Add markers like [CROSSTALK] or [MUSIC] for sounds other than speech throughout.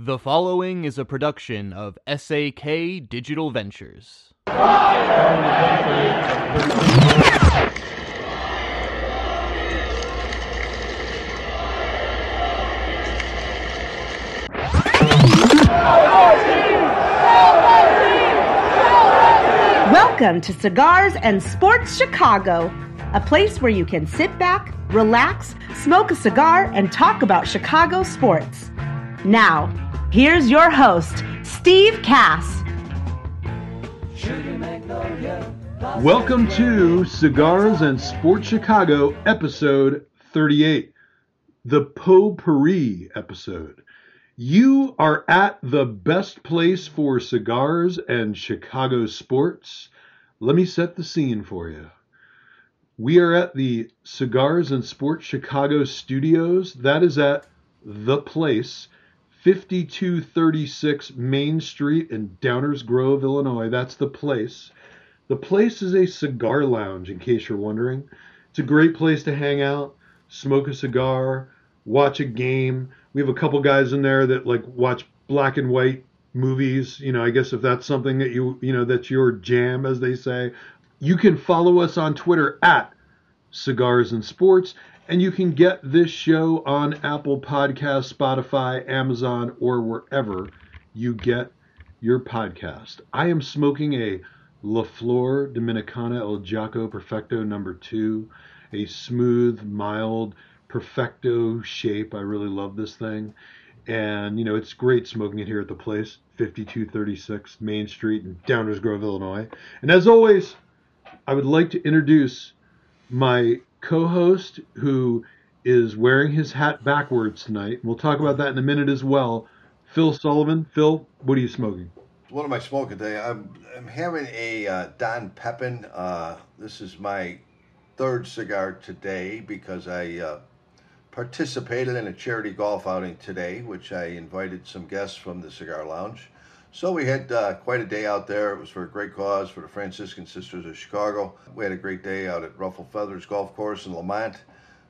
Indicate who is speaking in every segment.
Speaker 1: The following is a production of SAK Digital Ventures.
Speaker 2: Welcome to Cigars and Sports Chicago, a place where you can sit back, relax, smoke a cigar, and talk about Chicago sports. Now, here's your host, Steve Kass.
Speaker 3: Welcome to Cigars and Sports Chicago, episode 38, the Potpourri episode. You are at the best place for cigars and Chicago sports. Let me set the scene for you. We are at the Cigars and Sports Chicago studios. That is at The Place, 5236 Main Street in Downers Grove, Illinois. That's The Place. The Place is a cigar lounge, in case you're wondering. It's a great place to hang out, smoke a cigar, watch a game. We have a couple guys in there that like watch black and white movies. You know, I guess if that's something that you, you know, that's your jam, as they say. You can follow us on Twitter at Cigars and Sports, and you can get this show on Apple Podcast, Spotify, Amazon, or wherever you get your podcast. I am smoking a La Flor Dominicana El Jaco Perfecto number two, a smooth, mild Perfecto shape. I really love this thing. And, you know, it's great smoking it here at the place, 5236 Main Street in Downers Grove, Illinois. And as always, I would like to introduce my co host who is wearing his hat backwards tonight. We'll talk about that in a minute as well. Phil Sullivan. Phil, what are you smoking?
Speaker 4: What am I smoking today? I'm, I'm having a uh, Don Pepin. Uh, this is my third cigar today because I uh, participated in a charity golf outing today, which I invited some guests from the Cigar Lounge. So we had uh, quite a day out there. It was for a great cause for the Franciscan Sisters of Chicago. We had a great day out at Ruffled Feathers Golf Course in Lemont.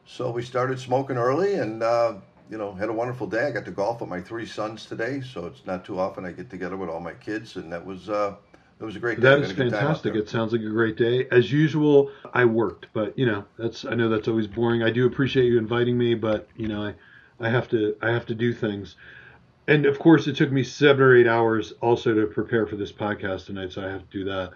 Speaker 4: So we started smoking early and, uh, you know, had a wonderful day. I got to golf with my three sons today, so it's not too often I get together with all my kids, and that was uh, it was a great day.
Speaker 3: That is
Speaker 4: had a good time out
Speaker 3: fantastic. It sounds like a great day. As usual, I worked, but you know, that's I know that's always boring. I do appreciate you inviting me, but you know, I I have to I have to do things. And of course, it took me seven or eight hours also to prepare for this podcast tonight, so I have to do that.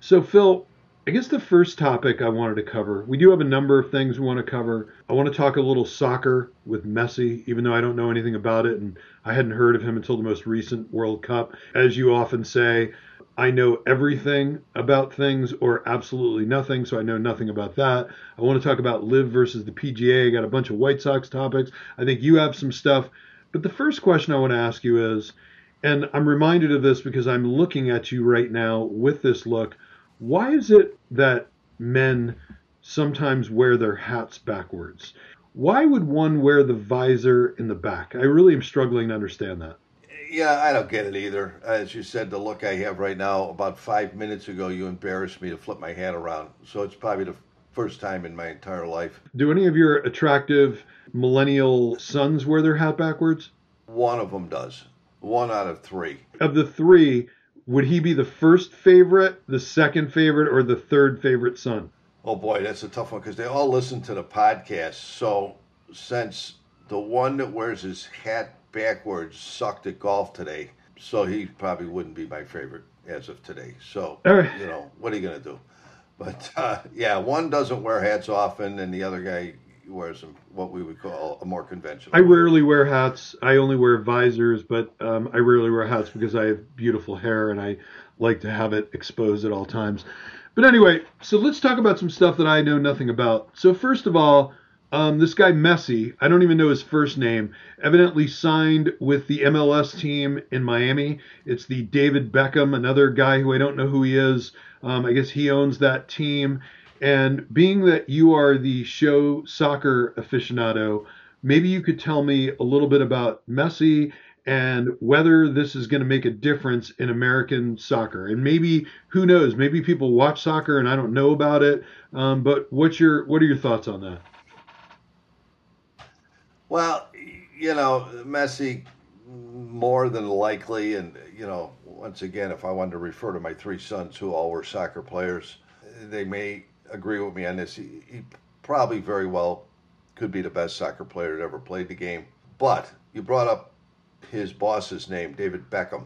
Speaker 3: So, Phil, I guess the first topic I wanted to cover, we do have a number of things we want to cover. I want to talk a little soccer with Messi, even though I don't know anything about it and I hadn't heard of him until the most recent World Cup. As you often say, I know everything about things or absolutely nothing, so I know nothing about that. I want to talk about LIV versus the PGA. I got a bunch of White Sox topics. I think you have some stuff. But the first question I want to ask you is, and I'm reminded of this because I'm looking at you right now with this look. Why is it that men sometimes wear their hats backwards? Why would one wear the visor in the back? I really am struggling to understand that.
Speaker 4: Yeah, I don't get it either. As you said, the look I have right now, about five minutes ago, you embarrassed me to flip my hat around. So it's probably the first time in my entire life.
Speaker 3: Do any of your attractive millennial sons wear their hat backwards?
Speaker 4: One of them does. One out of three.
Speaker 3: Of the three, would he be the first favorite, the second favorite, or the third favorite son?
Speaker 4: Oh boy, that's a tough one because they all listen to the podcast. So since the one that wears his hat backwards sucked at golf today, so he probably wouldn't be my favorite as of today. So
Speaker 3: right.
Speaker 4: you know, what are you gonna do? But uh, yeah, one doesn't wear hats often, and the other guy wears them what we would call a more conventional.
Speaker 3: I rarely wear hats. I only wear visors, but um, I rarely wear hats because I have beautiful hair and I like to have it exposed at all times. But anyway, so let's talk about some stuff that I know nothing about. So first of all, um, this guy Messi, I don't even know his first name, evidently signed with the MLS team in Miami. It's the David Beckham, another guy who I don't know who he is. Um, I guess he owns that team. And being that you are the show soccer aficionado, maybe you could tell me a little bit about Messi and whether this is going to make a difference in American soccer. And maybe who knows? Maybe people watch soccer and I don't know about it. Um, but what's your what are your thoughts on that?
Speaker 4: Well, you know, Messi more than likely, and you know, once again, if I wanted to refer to my three sons who all were soccer players, they may agree with me on this. He, he probably very well could be the best soccer player that ever played the game. But you brought up his boss's name, David Beckham.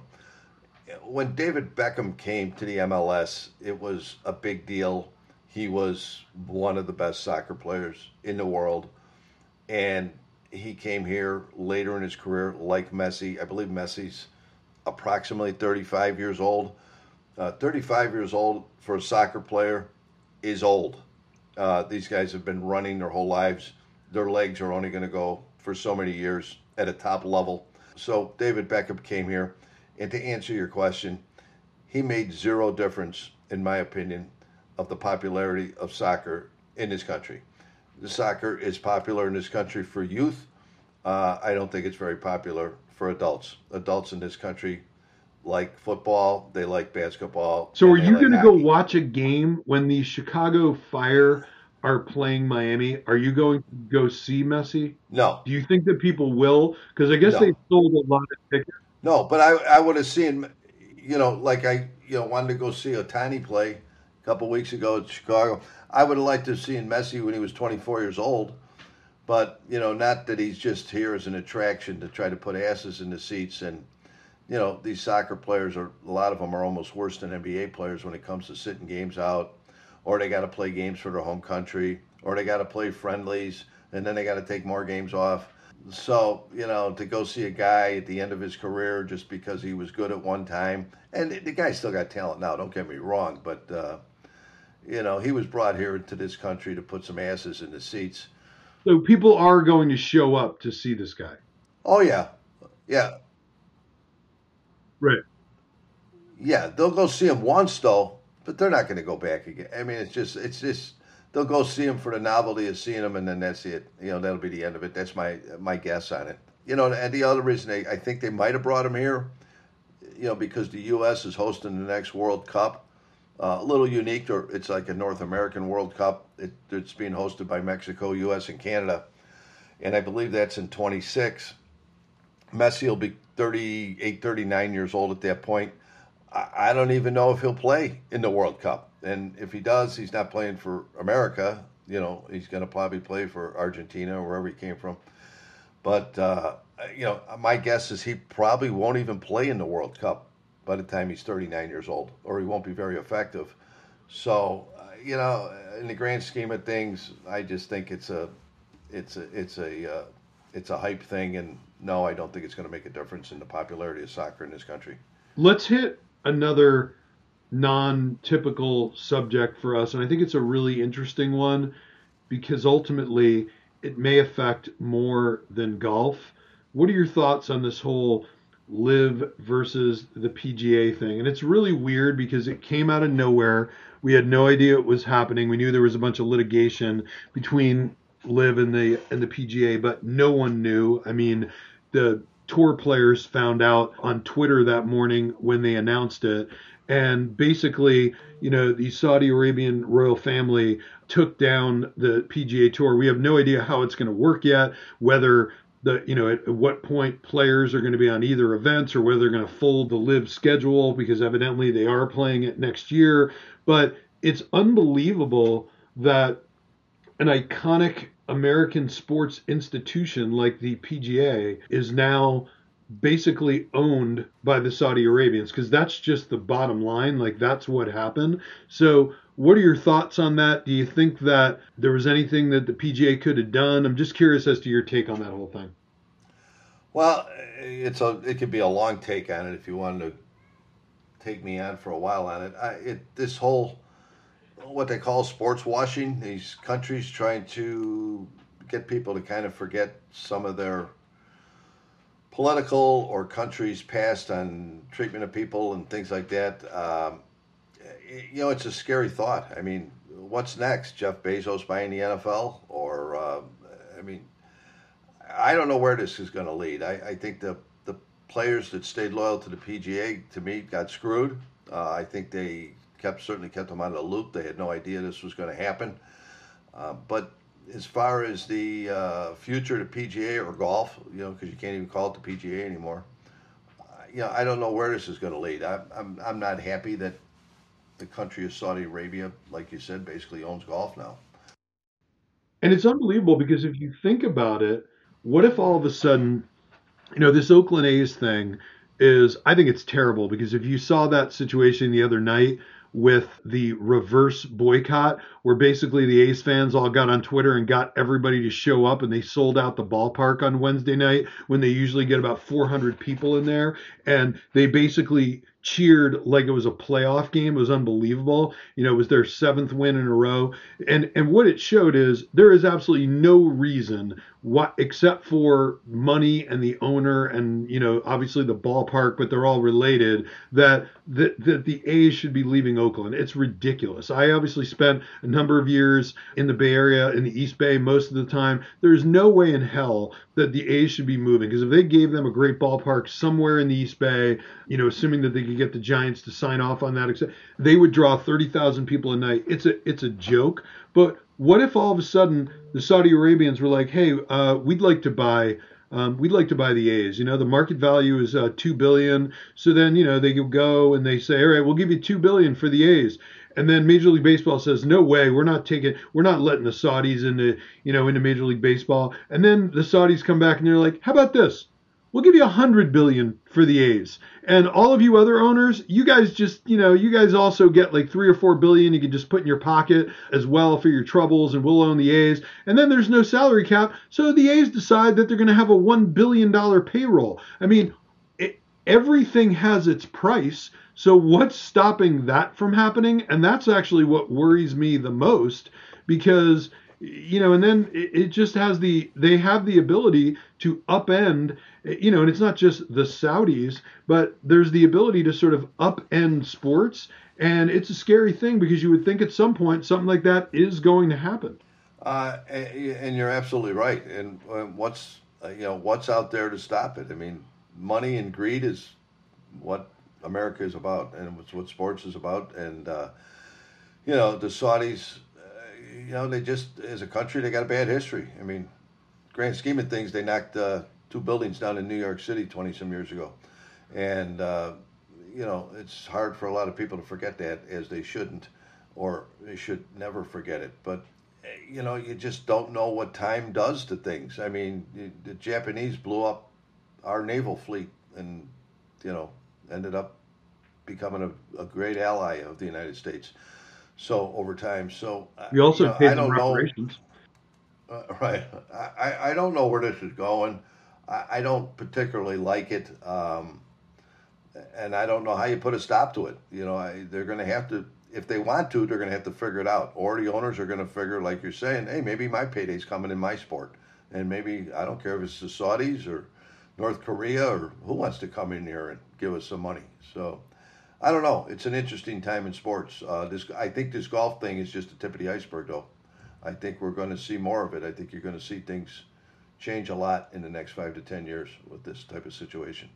Speaker 4: When David Beckham came to the MLS, it was a big deal. He was one of the best soccer players in the world. And he came here later in his career, like Messi. I believe Messi's approximately 35 years old. Uh, 35 years old for a soccer player is old. Uh, these guys have been running their whole lives. Their legs are only going to go for so many years at a top level. So David Beckham came here, and to answer your question, he made zero difference, in my opinion, of the popularity of soccer in this country. The soccer is popular in this country for youth. Uh, I don't think it's very popular for adults. Adults in this country like football, they like basketball.
Speaker 3: So, are you like going to go watch a game when the Chicago Fire are playing Miami? Are you going to go see Messi?
Speaker 4: No.
Speaker 3: Do you think that people will? Because I guess no. they sold a lot of tickets.
Speaker 4: No, but I I would have seen, you know, like I you know wanted to go see Ohtani play a couple weeks ago at Chicago. I would have liked to have seen Messi when he was 24 years old, but you know, not that he's just here as an attraction to try to put asses in the seats and. You know these soccer players are a lot of them are almost worse than NBA players when it comes to sitting games out, or they got to play games for their home country, or they got to play friendlies, and then they got to take more games off. So, you know, to go see a guy at the end of his career just because he was good at one time, and the guy still got talent now, don't get me wrong, but, uh, you know, he was brought here to this country to put some asses in the seats.
Speaker 3: So people are going to show up to see this guy.
Speaker 4: Oh, yeah. Yeah.
Speaker 3: Right.
Speaker 4: Yeah, they'll go see him once, though, but they're not going to go back again. I mean, it's just, it's just they'll go see him for the novelty of seeing him, and then that's it. You know, that'll be the end of it. That's my my guess on it. You know, and the other reason they, I think they might have brought him here, you know, because the U.S. is hosting the next World Cup. Uh, a little unique, or it's like a North American World Cup. It, it's being hosted by Mexico, U.S., and Canada, and I believe that's in 26. Messi will be 38, 39 years old at that point. I, I don't even know if he'll play in the World Cup. And if he does, he's not playing for America. You know, he's going to probably play for Argentina or wherever he came from. But, uh, you know, my guess is he probably won't even play in the World Cup by the time he's 39 years old, or he won't be very effective. So, uh, you know, in the grand scheme of things, I just think it's a, it's a, it's a, uh, it's a hype thing, and no, I don't think it's going to make a difference in the popularity of soccer in this country.
Speaker 3: Let's hit another non-typical subject for us and i think it's a really interesting one because ultimately it may affect more than golf what are your thoughts on this whole LIV versus the pga thing. And it's really weird because it came out of nowhere. We had no idea it was happening. We knew there was a bunch of litigation between LIV and the and the pga but no one knew. I mean the tour players found out on twitter that morning when they announced it. And basically, you know, the Saudi Arabian royal family took down the PGA Tour. We have no idea how it's going to work yet, whether the you know at, what point players are going to be on either events or whether they're going to fold the LIV schedule because evidently they are playing it next year. But it's unbelievable that an iconic American sports institution like the PGA is now basically owned by the Saudi Arabians because that's just the bottom line. Like that's what happened. So, what are your thoughts on that? Do you think that there was anything that the PGA could have done? I'm just curious as to your take on that whole thing.
Speaker 4: Well, it's a it could be a long take on it if you wanted to take me on for a while on it. I, it this whole what they call sports washing. These countries trying to get people to kind of forget some of their political or countries past on treatment of people and things like that, um, you know, it's a scary thought. I mean, what's next? Jeff Bezos buying the NFL? Or, uh, I mean, I don't know where this is going to lead. I, I, think the, the players that stayed loyal to the PGA, to me, got screwed. Uh, I think they kept certainly kept them out of the loop. They had no idea this was going to happen. Uh, but as far as the uh, future to PGA or golf, you know, because you can't even call it the PGA anymore. you know, I don't know where this is going to lead. I, I'm I'm not happy that the country of Saudi Arabia, like you said, basically owns golf now.
Speaker 3: And it's unbelievable because if you think about it, what if all of a sudden, you know, this Oakland A's thing is, I think it's terrible because if you saw that situation the other night with the reverse boycott, where basically the A's fans all got on Twitter and got everybody to show up and they sold out the ballpark on Wednesday night when they usually get about 400 people in there. And they basically cheered like it was a playoff game. It was unbelievable. You know, it was their seventh win in a row. And and what it showed is there is absolutely no reason what except for money and the owner and you know obviously the ballpark, but they're all related. That that that the A's should be leaving Oakland. It's ridiculous. I obviously spent a number of years in the Bay Area in the East Bay most of the time. There's no way in hell that the A's should be moving because if they gave them a great ballpark somewhere in the East Bay, you know, assuming that they could get the Giants to sign off on that, except they would draw 30,000 people a night. It's a it's a joke. But what if all of a sudden the Saudi Arabians were like, "Hey, uh, we'd like to buy." Um, we'd like to buy the A's. You know, the market value is uh, two billion. So then, you know, they go and they say, all right, we'll give you two billion for the A's. And then Major League Baseball says, "No way, we're not taking, we're not letting the Saudis into, you know, into Major League Baseball." And then the Saudis come back and they're like, "How about this? We'll give you a hundred billion for the A's, and all of you other owners, you guys just, you know, you guys also get like three or four billion. You can just put in your pocket as well for your troubles, and we'll own the A's. And then there's no salary cap, so the A's decide that they're going to have a one billion dollar payroll. I mean, it, everything has its price. So what's stopping that from happening? And that's actually what worries me the most because you know, and then it, just has the they have the ability to upend, you know, and it's not just the Saudis, but there's the ability to sort of upend sports, and it's a scary thing because you would think at some point something like that is going to happen.
Speaker 4: Uh, and you're absolutely right. And what's you know what's out there to stop it? I mean, money and greed is what America is about, and it's what sports is about. And uh, you know, the Saudis you know, they just as a country they got a bad history. I mean, grand scheme of things, they knocked uh, two buildings down in New York City twenty some years ago, and uh, you know it's hard for a lot of people to forget that, as they shouldn't, or they should never forget it. But you know, you just don't know what time does to things. I mean, the Japanese blew up our naval fleet, and you know, ended up becoming a, a great ally of the United States. So over time, so
Speaker 3: you also
Speaker 4: you know,
Speaker 3: paid
Speaker 4: I don't
Speaker 3: reparations.
Speaker 4: Know, uh, right. I, I don't know where this is going. I, I don't particularly like it, um, and I don't know how you put a stop to it. You know, I, they're going to have to if they want to, they're going to have to figure it out. Or the owners are going to figure, like you're saying, hey, maybe my payday's coming in my sport, and maybe I don't care if it's the Saudis or North Korea or who wants to come in here and give us some money. So I don't know. It's an interesting time in sports. Uh, this, I think this golf thing is just the tip of the iceberg, though. I think we're going to see more of it. I think you're going to see things change a lot in the next five to ten years with this type of situation.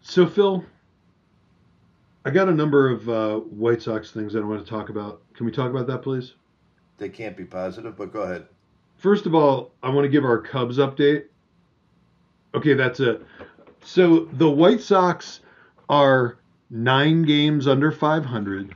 Speaker 3: So, Phil, I got a number of uh, White Sox things that I want to talk about. Can we talk about that, please?
Speaker 4: They can't be positive, but go ahead.
Speaker 3: First of all, I want to give our Cubs update. Okay, that's it. So the White Sox are nine games under 500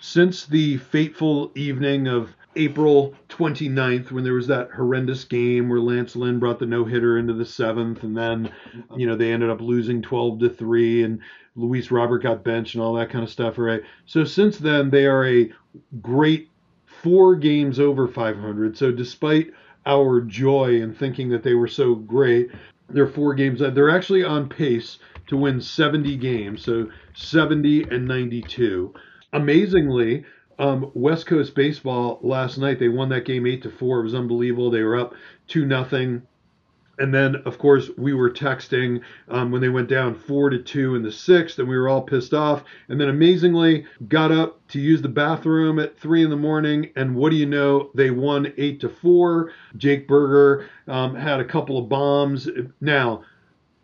Speaker 3: since the fateful evening of April 29th when there was that horrendous game where Lance Lynn brought the no hitter into the seventh, and then you know they ended up losing 12 to three, and Luis Robert got benched and all that kind of stuff. Right. So since then they are a great four games over 500. So despite our joy in thinking that they were so great, they're four games. They're actually on pace to win 70 games, so 70 and 92. Amazingly, um, West Coast baseball last night they won that game eight to four. It was unbelievable. They were up two nothing. And then, of course, we were texting um, when they went down four to two in the sixth, and we were all pissed off. And then, amazingly, got up to use the bathroom at three in the morning, and what do you know? They won eight to four. Jake Burger um, had a couple of bombs. Now,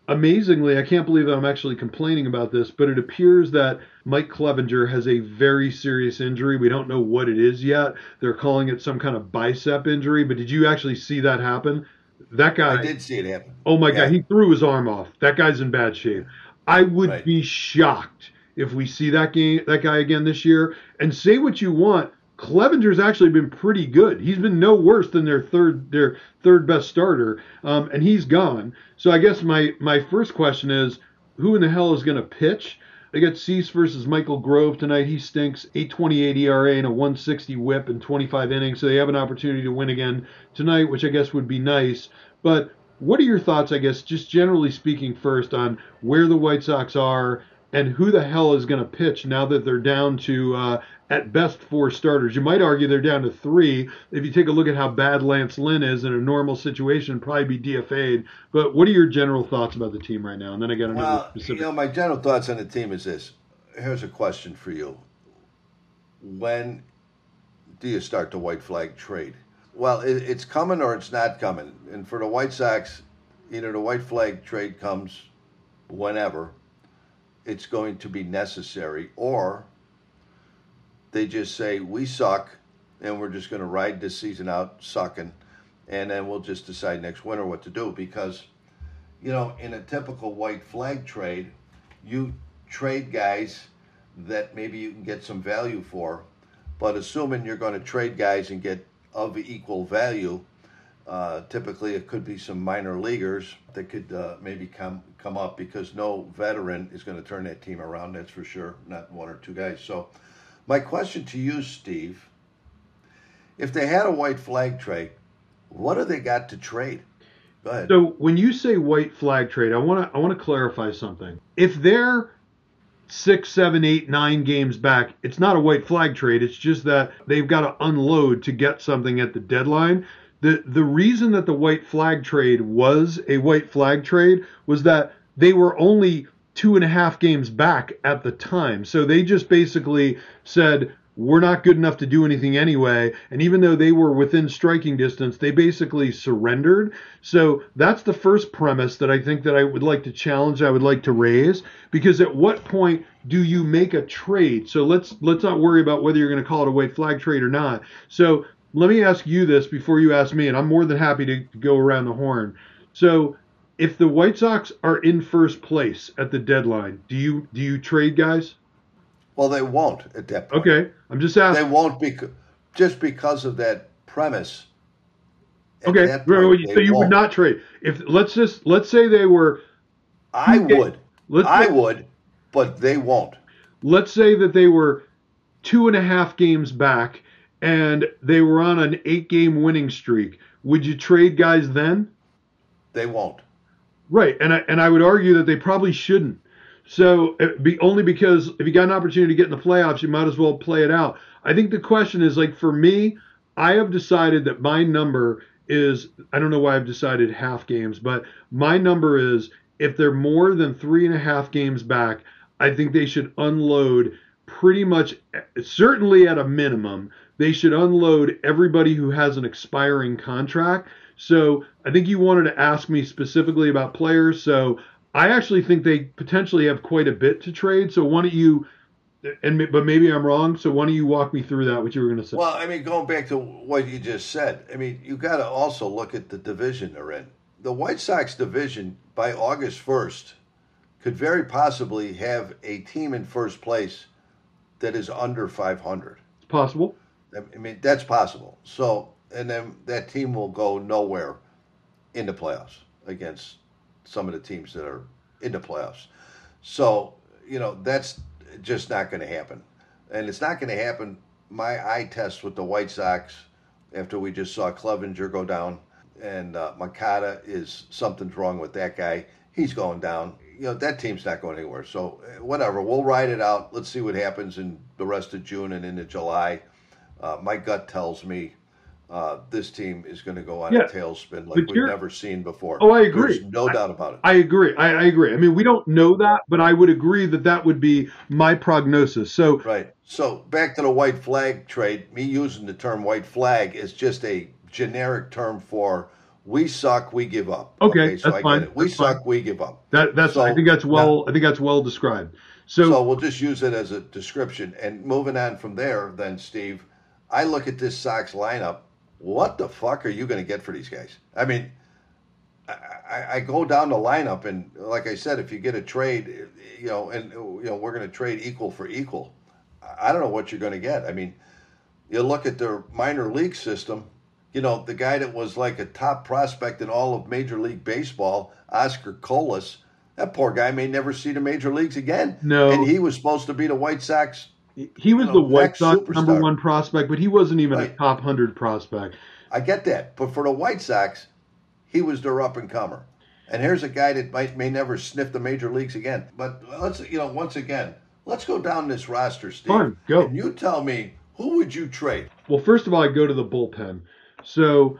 Speaker 3: amazingly, I can't believe that I'm actually complaining about this, but it appears that Mike Clevinger has a very serious injury. We don't know what it is yet. They're calling it some kind of bicep injury, but did you actually see that happen? That guy.
Speaker 4: I did see it happen.
Speaker 3: Oh my yeah. God, he threw his arm off. That guy's in bad shape. I would
Speaker 4: Right.
Speaker 3: be shocked if we see that game that guy again this year. And say what you want, Clevinger's actually been pretty good. He's been no worse than their third their third best starter, um, and he's gone. So I guess my my first question is, who in the hell is going to pitch? They got Cease versus Michael Grove tonight. He stinks 8.28 ERA and a 160 WHIP in 25 innings, so they have an opportunity to win again tonight, which I guess would be nice. But what are your thoughts, I guess, just generally speaking, first on where the White Sox are and who the hell is going to pitch now that they're down to uh, at best four starters? You might argue they're down to three. If you take a look at how bad Lance Lynn is in a normal situation, probably be DFA'd. But what are your general thoughts about the team right now? And then I got another
Speaker 4: Well,
Speaker 3: specific.
Speaker 4: you know, my general thoughts on the team is this. Here's a question for you. When do you start the white flag trade? Well, it, it's coming or it's not coming. And for the White Sox, either the white flag trade comes whenever it's going to be necessary, or they just say, we suck and we're just going to ride this season out sucking, and then we'll just decide next winter what to do. Because, you know, in a typical white flag trade, you trade guys that maybe you can get some value for, but assuming you're going to trade guys and get of equal value, uh, typically it could be some minor leaguers that could uh, maybe come come up because no veteran is going to turn that team around. That's for sure. Not one or two guys. So, my question to you, Steve, if they had a white flag trade, what do they got to trade? Go ahead.
Speaker 3: So when you say white flag trade, I want to I want to clarify something. If they're six, seven, eight, nine games back, it's not a white flag trade. It's just that they've got to unload to get something at the deadline. The the reason that the white flag trade was a white flag trade was that they were only two and a half games back at the time. So they just basically said, we're not good enough to do anything anyway. And even though they were within striking distance, they basically surrendered. So that's the first premise that I think that I would like to challenge, I would like to raise, because at what point do you make a trade? So let's let's not worry about whether you're going to call it a white flag trade or not. So let me ask you this before you ask me, and I'm more than happy to go around the horn. So if the White Sox are in first place at the deadline, do you do you trade guys?
Speaker 4: well, they won't at that point.
Speaker 3: Okay, I'm just asking.
Speaker 4: They won't be just because of that premise.
Speaker 3: Okay,
Speaker 4: that point,
Speaker 3: so you would
Speaker 4: won't.
Speaker 3: not trade if let's just let's say they were
Speaker 4: I
Speaker 3: Okay,
Speaker 4: would.
Speaker 3: let's
Speaker 4: I
Speaker 3: say-
Speaker 4: would, but they won't.
Speaker 3: let's say that they were two and a half games back and they were on an eight game winning streak. Would you trade guys then?
Speaker 4: They won't.
Speaker 3: Right, and I, and I would argue that they probably shouldn't. So it be only because if you got an opportunity to get in the playoffs, you might as well play it out. I think the question is like for me, I have decided that my number is I don't know why I've decided half games, but my number is if they're more than three and a half games back, I think they should unload pretty much eh, certainly at a minimum they should unload everybody who has an expiring contract so i think you wanted to ask me specifically about players so i actually think they potentially have quite a bit to trade so why don't you and but maybe i'm wrong so why don't you walk me through that what you were going to say
Speaker 4: Well, I mean, going back to what you just said, I mean, you got to also look at the division they're in. The White Sox division by August 1st could very possibly have a team in first place that is under 500.
Speaker 3: it's possible
Speaker 4: I mean, that's possible. So, and then that team will go nowhere in the playoffs against some of the teams that are in the playoffs. So, you know, that's just not going to happen. And it's not going to happen. My eye test with the White Sox after we just saw Clevinger go down and uh, Makata is something's wrong with that guy. He's going down. You know, that team's not going anywhere. So, uh, whatever. We'll ride it out. Let's see what happens in the rest of June and into July. Uh, my gut tells me uh, this team is going to go on
Speaker 3: Yeah,
Speaker 4: a tailspin like we've never seen before.
Speaker 3: Oh, I agree.
Speaker 4: There's no doubt about it.
Speaker 3: I agree. I, I agree. I mean, we don't know that, but I would agree that that would be my prognosis. So,
Speaker 4: Right. So back to the white flag trade. Me using the term white flag is just a generic term for we suck, we give up.
Speaker 3: Okay,
Speaker 4: so
Speaker 3: that's
Speaker 4: I
Speaker 3: fine,
Speaker 4: get it. We
Speaker 3: that's
Speaker 4: suck,
Speaker 3: fine.
Speaker 4: we give up.
Speaker 3: that that's I think that's well I think that's well described. So,
Speaker 4: So we'll just use it as a description. And moving on from there, then Steve, I look at this Sox lineup. What the fuck are you going to get for these guys? I mean, I, I go down the lineup, and like I said, if you get a trade, you know, and you know we're going to trade equal for equal. I don't know what you're going to get. I mean, you look at their minor league system. You know, the guy that was like a top prospect in all of Major League Baseball, Oscar Colas, that poor guy may never see the major leagues again.
Speaker 3: No.
Speaker 4: and he was supposed to be the White Sox.
Speaker 3: He was
Speaker 4: you
Speaker 3: the White Sox number one prospect, but he wasn't even a top hundred prospect.
Speaker 4: I get that, but for the White Sox, he was their up and comer. And here's a guy that might may never sniff the major leagues again. But let's you know once again, let's go down this roster, Steve.
Speaker 3: Fine, go.
Speaker 4: And you tell me who would you trade?
Speaker 3: Well, first of all, I go to the bullpen. So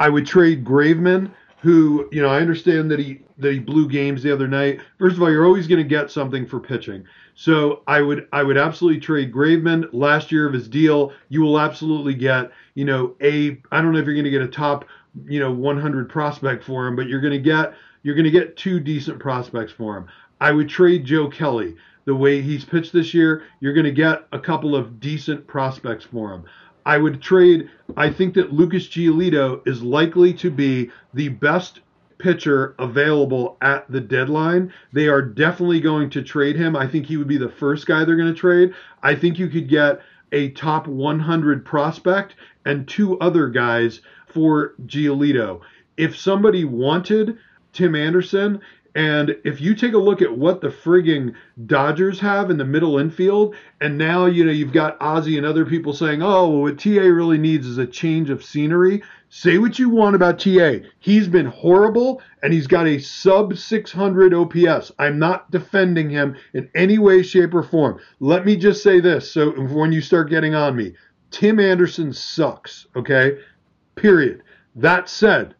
Speaker 3: I would trade Graveman, who you know I understand that he that he blew games the other night. First of all, you're always going to get something for pitching. So I would I would absolutely trade Graveman. Last year of his deal, you will absolutely get you know a I don't know if you're going to get a top you know 100 prospect for him, but you're going to get you're going to get two decent prospects for him. I would trade Joe Kelly. The way he's pitched this year, you're going to get a couple of decent prospects for him. I would trade. I think that Lucas Giolito is likely to be the best pitcher available at the deadline. They are definitely going to trade him. I think he would be the first guy they're going to trade. I think you could get a top 100 prospect and two other guys for Giolito. If somebody wanted Tim Anderson, and if you take a look at what the frigging Dodgers have in the middle infield, and now you know you've got Ozzy and other people saying, "Oh, well, what TA really needs is a change of scenery." Say what you want about TA. He's been horrible, and he's got a sub 600 OPS. I'm not defending him in any way, shape, or form. Let me just say this: so when you start getting on me, Tim Anderson sucks. Okay, period. That said,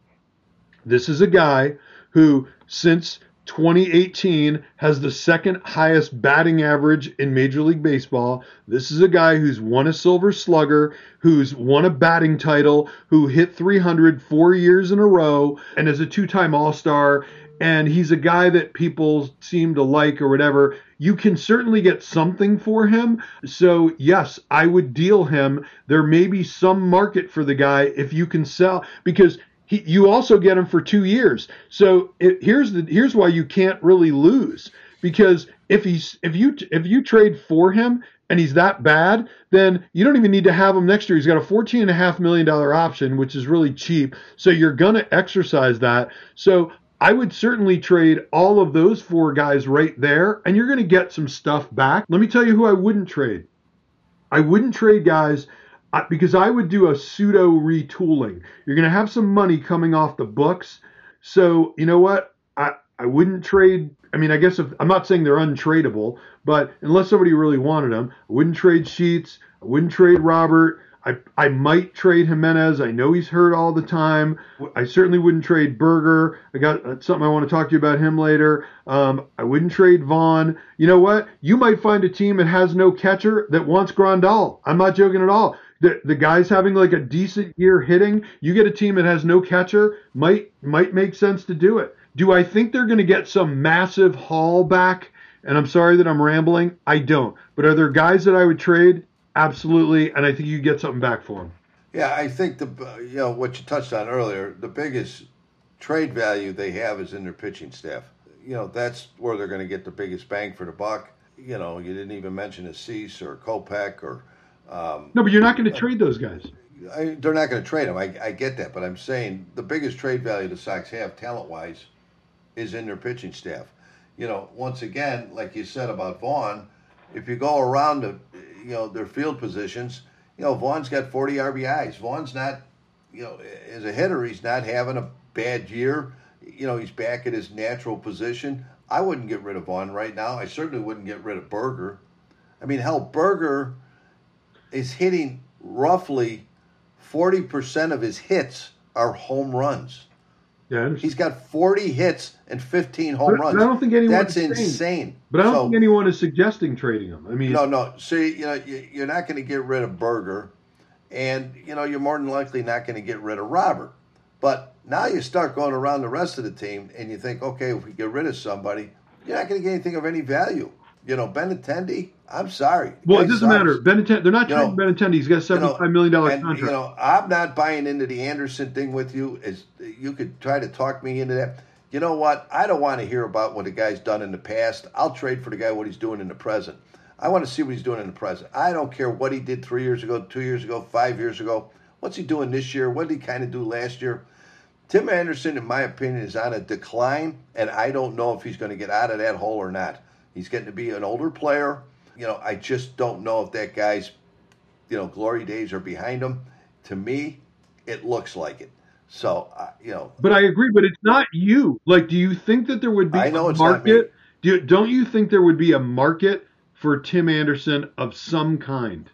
Speaker 3: this is a guy who, since 2018, has the second highest batting average in Major League Baseball. This is a guy who's won a Silver Slugger, who's won a batting title, who hit 300 four years in a row, and is a two time All Star. And he's a guy that people seem to like or whatever. You can certainly get something for him. So, yes, I would deal him. There may be some market for the guy if you can sell, because he, you also get him for two years. So it, here's the here's why you can't really lose because if he's if you if you trade for him and he's that bad, then you don't even need to have him next year. He's got a fourteen and a half million dollar option, which is really cheap. So you're gonna exercise that. So I would certainly trade all of those four guys right there, and you're gonna get some stuff back. Let me tell you who I wouldn't trade. I wouldn't trade guys because I would do a pseudo retooling. You're going to have some money coming off the books. So, you know what? I, I wouldn't trade. I mean, I guess if I'm not saying they're untradeable, but unless somebody really wanted them, I wouldn't trade Sheets. I wouldn't trade Robert. I, I might trade Jimenez. I know he's hurt all the time. I certainly wouldn't trade Burger. I got uh, something I want to talk to you about him later. Um, I wouldn't trade Vaughn. You know what? You might find a team that has no catcher that wants Grandal. I'm not joking at all. The, the guy's having like a decent year hitting. You get a team that has no catcher, might might make sense to do it. Do I think they're going to get some massive haul back? And I'm sorry that I'm rambling. I don't. But are there guys that I would trade? Absolutely. And I think you get something back for them.
Speaker 4: Yeah, I think the uh, you know what you touched on earlier. The biggest trade value they have is in their pitching staff. You know that's where they're going to get the biggest bang for the buck. You know, you didn't even mention a Cease or Kopech or um,
Speaker 3: No, but you're not going to trade those guys.
Speaker 4: I, they're not going to trade them. I, I get that, but I'm saying the biggest trade value the Sox have talent wise is in their pitching staff. You know, once again, like you said about Vaughn, if you go around the, you know, their field positions, you know, Vaughn's got 40 RBIs. Vaughn's not, you know, as a hitter, he's not having a bad year. You know, he's back at his natural position. I wouldn't get rid of Vaughn right now. I certainly wouldn't get rid of Burger. I mean, hell, Burger is hitting roughly 40% of his hits are home runs.
Speaker 3: Yeah,
Speaker 4: He's got 40 hits and 15 home
Speaker 3: But-
Speaker 4: runs.
Speaker 3: but I don't think anyone
Speaker 4: That's insane.
Speaker 3: But I don't
Speaker 4: So-
Speaker 3: think anyone is suggesting trading him. I mean,
Speaker 4: no, no. See, you know, you- you're not going to get rid of Burger, and you know you're more than likely not going to get rid of Robert. But now you start going around the rest of the team, and you think, okay, if we get rid of somebody, you're not going to get anything of any value. You know, Benintendi, I'm sorry.
Speaker 3: Well, it doesn't matter. Benintendi, they're not
Speaker 4: You
Speaker 3: trading
Speaker 4: know,
Speaker 3: Benintendi. He's got a seventy-five million dollar
Speaker 4: and,
Speaker 3: contract.
Speaker 4: You know, I'm not buying into the Anderson thing with you. Is you could try to talk me into that. You know what? I don't want to hear about what the guy's done in the past. I'll trade for the guy what he's doing in the present. I want to see what he's doing in the present. I don't care what he did three years ago, two years ago, five years ago. What's he doing this year? What did he kind of do last year? Tim Anderson, in my opinion, is on a decline, and I don't know if he's going to get out of that hole or not. He's getting to be an older player. You know, I just don't know if that guy's, you know, glory days are behind him. To me, it looks like it. So, uh, you know,
Speaker 3: But I agree, but it's not you. Like, do you think that there would be
Speaker 4: I know
Speaker 3: a
Speaker 4: it's not me.
Speaker 3: market? Do you, don't you think there would be a market for Tim Anderson of some kind?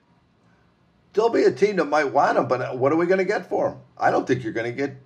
Speaker 4: there'll be a team that might want him, but what are we going to get for him? I don't think you're going to get.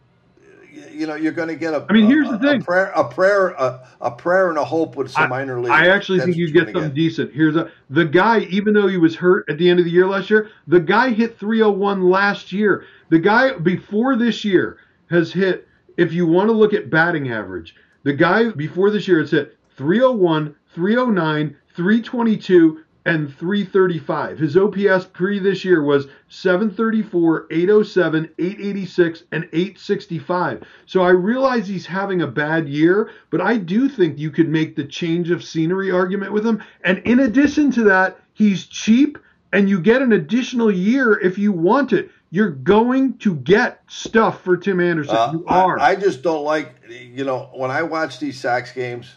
Speaker 4: You know, you're going to get a.
Speaker 3: I mean, here's
Speaker 4: a-
Speaker 3: the thing.
Speaker 4: A prayer, a prayer, a, a prayer, and a hope with some
Speaker 3: I,
Speaker 4: minor league.
Speaker 3: I actually think you get something decent. Here's a the guy, even though he was hurt at the end of the year last year, the guy hit 301 last year. The guy before this year has hit. If you want to look at batting average, the guy before this year has hit 301, 309, 322, and 335. His OPS pre this year was 734, 807, 886, and 865. So I realize he's having a bad year, but I do think you could make the change of scenery argument with him. And in addition to that, he's cheap and you get an additional year if you want it. You're going to get stuff for Tim Anderson.
Speaker 4: Uh,
Speaker 3: you
Speaker 4: I-
Speaker 3: are.
Speaker 4: I, just don't like, you know, when I watch these Sox games,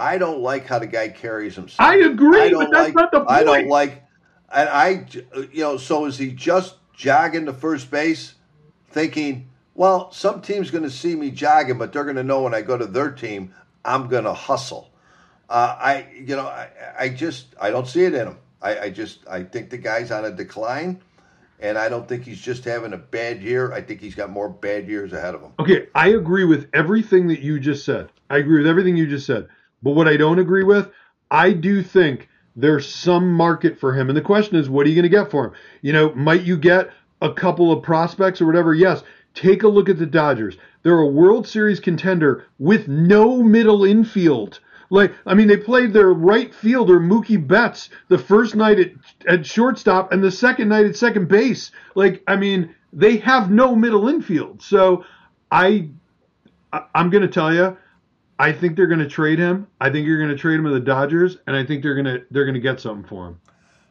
Speaker 4: I don't like how the guy carries himself.
Speaker 3: I agree,
Speaker 4: I don't
Speaker 3: but that's
Speaker 4: like,
Speaker 3: not the
Speaker 4: I don't like, and I, you know, so is he just jogging to first base, thinking, well, some team's going to see me jogging, but they're going to know when I go to their team, I'm going to hustle. Uh, I, you know, I, I just, I don't see it in him. I, I just, I think the guy's on a decline. And I don't think he's just having a bad year. I think he's got more bad years ahead of him.
Speaker 3: Okay, I agree with everything that you just said. I agree with everything you just said. But what I don't agree with, I do think there's some market for him. And the question is, what are you going to get for him? You know, might you get a couple of prospects or whatever? Yes. Take a look at the Dodgers. They're a World Series contender with no middle infield. Like, I mean, they played their right fielder, Mookie Betts, the first night at, at shortstop and the second night at second base. Like, I mean, they have no middle infield. So I, I'm going to tell you, I think they're going to trade him. I think you're going to trade him to the Dodgers, and I think they're going to they're going to get something for him.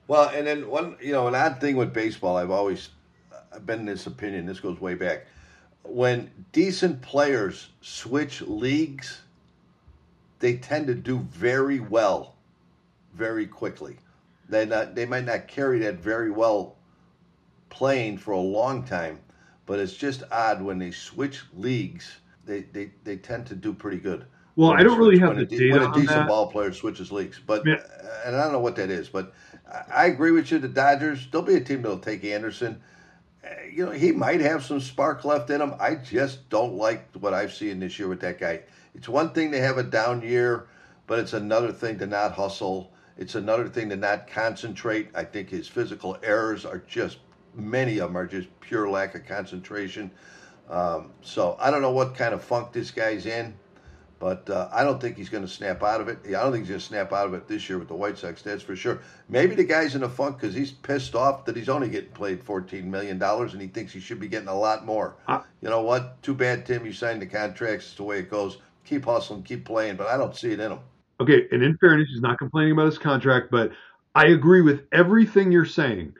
Speaker 4: Well, and then one, you know, an odd thing with baseball, I've always been in this opinion. This goes way back. When decent players switch leagues, they tend to do very well, very quickly. They not they might not carry that very well playing for a long time, but it's just odd when they switch leagues. They they, they tend to do pretty good.
Speaker 3: Well, I don't really have the
Speaker 4: a
Speaker 3: data
Speaker 4: when a
Speaker 3: on
Speaker 4: decent
Speaker 3: that.
Speaker 4: ball player switches leagues, but
Speaker 3: Yeah.
Speaker 4: and I don't know what that is, but I- agree with you. The Dodgers, there'll be a team that'll take Anderson. Uh, You know, he might have some spark left in him. I just don't like what I've seen this year with that guy. It's one thing to have a down year, but it's another thing to not hustle. It's another thing to not concentrate. I think his physical errors are just many of them are just pure lack of concentration. Um, so I don't know what kind of funk this guy's in. But uh, I don't think he's going to snap out of it. I don't think he's going to snap out of it this year with the White Sox. That's for sure. Maybe the guy's in a funk because he's pissed off that he's only getting paid fourteen million dollars, and he thinks he should be getting a lot more.
Speaker 3: I-
Speaker 4: you know what? Too bad, Tim. You signed the contracts. It's the way it goes. Keep hustling, keep playing. But I don't see it in him.
Speaker 3: Okay, and in fairness, he's not complaining about his contract, but I agree with everything you're saying,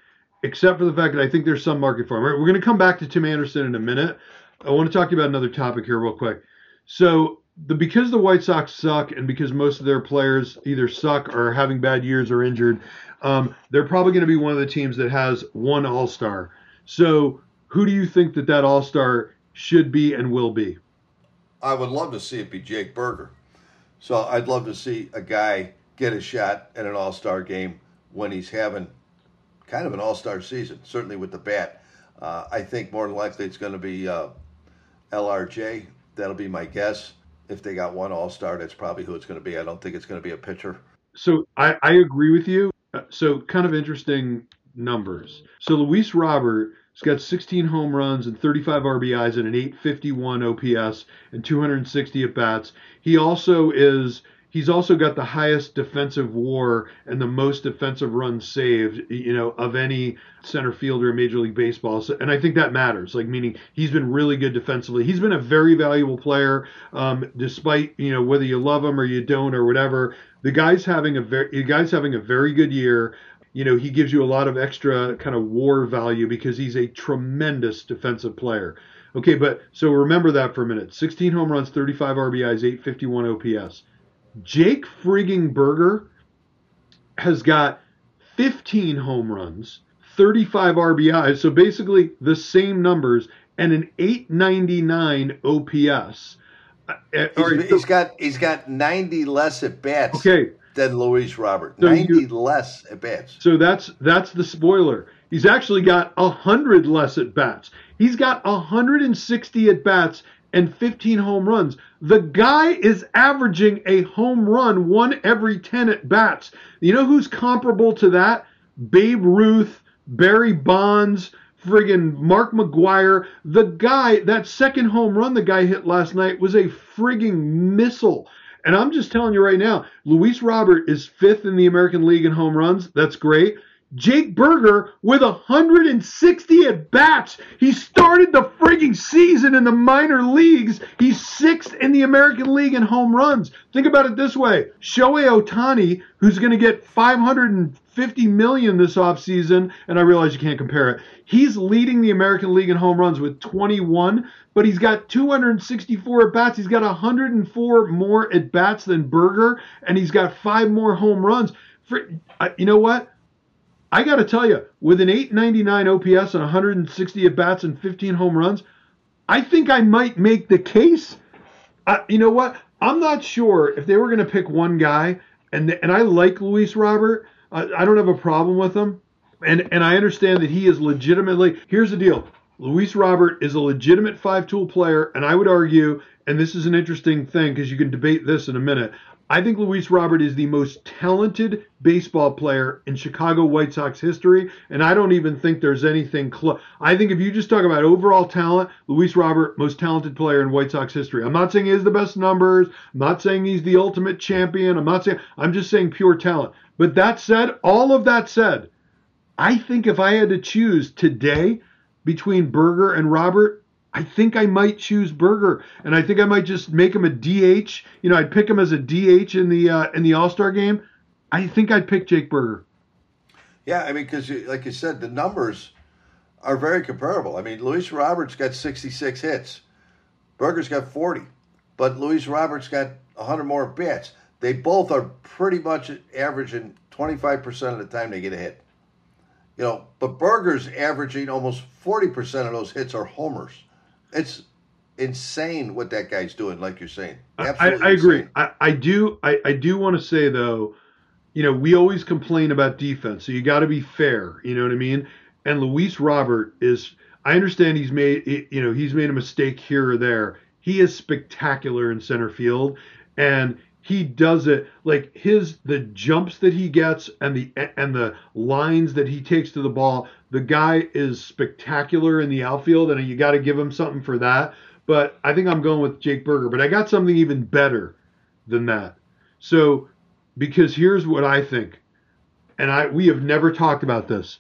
Speaker 3: except for the fact that I think there's some market for him. Right, we're going to come back to Tim Anderson in a minute. I want to talk to you about another topic here, real quick. So, the because the White Sox suck, and because most of their players either suck or are having bad years or injured, um, they're probably going to be one of the teams that has one All Star. So, who do you think that that All Star should be and will be?
Speaker 4: I would love to see it be Jake Burger. So I'd love to see a guy get a shot at an All Star game when he's having kind of an All Star season. Certainly with the bat, uh, I think more than likely it's going to be uh, LRJ. That'll be my guess. If they got one All Star, that's probably who it's going to be. I don't think it's going to be a pitcher.
Speaker 3: So I, I agree with you. Uh, So kind of interesting numbers. So Luis Robert has got 16 home runs and 35 RBIs and an 851 OPS and 260 at bats. He also is he's also got the highest defensive WAR and the most defensive runs saved, you know, of any center fielder in Major League Baseball. So, and I think that matters. Like meaning he's been really good defensively. He's been a very valuable player, um, despite you know whether you love him or you don't or whatever. The guy's having a very the guy's having a very good year you know, he gives you a lot of extra kind of war value because he's a tremendous defensive player. Okay, but so remember that for a minute. 16 home runs, 35 RBIs, 851 OPS. Jake frigging Burger has got 15 home runs, 35 RBIs, so basically the same numbers, and an 899 OPS.
Speaker 4: Uh, he's, he's got he's got 90 less at bats.
Speaker 3: Okay,
Speaker 4: than Luis Robert. So 90 you, less at bats.
Speaker 3: So that's that's the spoiler. He's actually got 100 less at bats. He's got 160 at bats and 15 home runs. The guy is averaging a home run one every 10 at bats. You know who's comparable to that? Babe Ruth, Barry Bonds, friggin' Mark McGwire. The guy, that second home run the guy hit last night was a frigging missile. And I'm just telling you right now, Luis Robert is fifth in the American League in home runs. That's great. Jake Burger with 160 at bats. He started the frigging season in the minor leagues. He's sixth in the American League in home runs. Think about it this way Shohei Ohtani, who's going to get 550 million this offseason, and I realize you can't compare it. He's leading the American League in home runs with 21, but he's got 264 at bats. He's got 104 more at bats than Burger, and he's got five more home runs. For, you know what? I got to tell you, with an 899 OPS and 160 at bats and 15 home runs, I think I might make the case. Uh, you know what? I'm not sure if they were going to pick one guy, and and I like Luis Robert. Uh, I don't have a problem with him, and and I understand that he is legitimately. Here's the deal: Luis Robert is a legitimate five tool player, and I would argue, and this is an interesting thing because you can debate this in a minute. I think Luis Robert is the most talented baseball player in Chicago White Sox history, and I don't even think there's anything close. I think if you just talk about overall talent, Luis Robert, most talented player in White Sox history. I'm not saying he has the best numbers. I'm not saying he's the ultimate champion. I'm not saying. I'm just saying pure talent. But that said, all of that said, I think if I had to choose today between Burger and Robert, I think I might choose Burger, and I think I might just make him a DH. You know, I'd pick him as a DH in the uh, in the All Star game. I think I'd pick Jake Burger.
Speaker 4: Yeah, I mean, because like you said, the numbers are very comparable. I mean, Luis Roberts got 66 hits, Burger's got 40, but Luis Roberts got 100 more bats. They both are pretty much averaging 25% of the time they get a hit. You know, but Burger's averaging almost 40% of those hits are homers. It's insane what that guy's doing, like you're saying.
Speaker 3: Absolutely I, I agree. I, I, do. I, I do want to say though, you know, we always complain about defense, so you got to be fair. You know what I mean? And Luis Robert is. I understand he's made. You know, he's made a mistake here or there. He is spectacular in center field, and he does it like his the jumps that he gets and the and the lines that he takes to the ball the guy is spectacular in the outfield and you got to give him something for that. But i think i'm going with jake burger but i got something even better than that. So because here's what i think and i we have never talked about this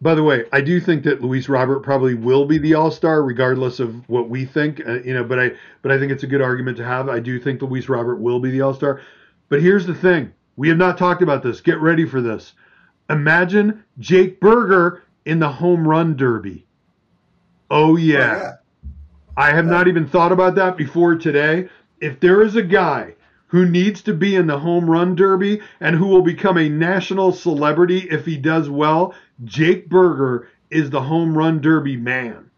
Speaker 3: by the way, I do think that Luis Robert probably will be the All Star, regardless of what we think. Uh, you know, but I but I think it's a good argument to have. I do think Luis Robert will be the All Star. But here's the thing: we have not talked about this. Get ready for this. Imagine Jake Burger in the home run derby. Oh yeah. Oh, yeah. I have not even thought about that before today. If there is a guy who needs to be in the home run derby and who will become a national celebrity if he does well, Jake Burger is the home run derby man.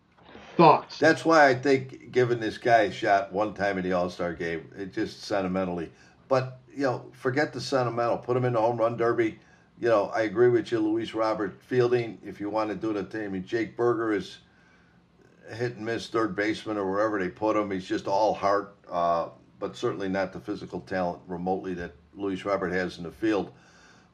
Speaker 3: Thoughts?
Speaker 4: That's why I think giving this guy a shot one time in the All Star game, it just sentimentally. But you know, forget the sentimental. Put him in the home run derby. You know, I agree with you, Luis Robert Fielding. If you want to do the I mean, Jake Burger is hit and miss third baseman or wherever they put him. He's just all heart. Uh, but certainly not the physical talent remotely that Luis Robert has in the field.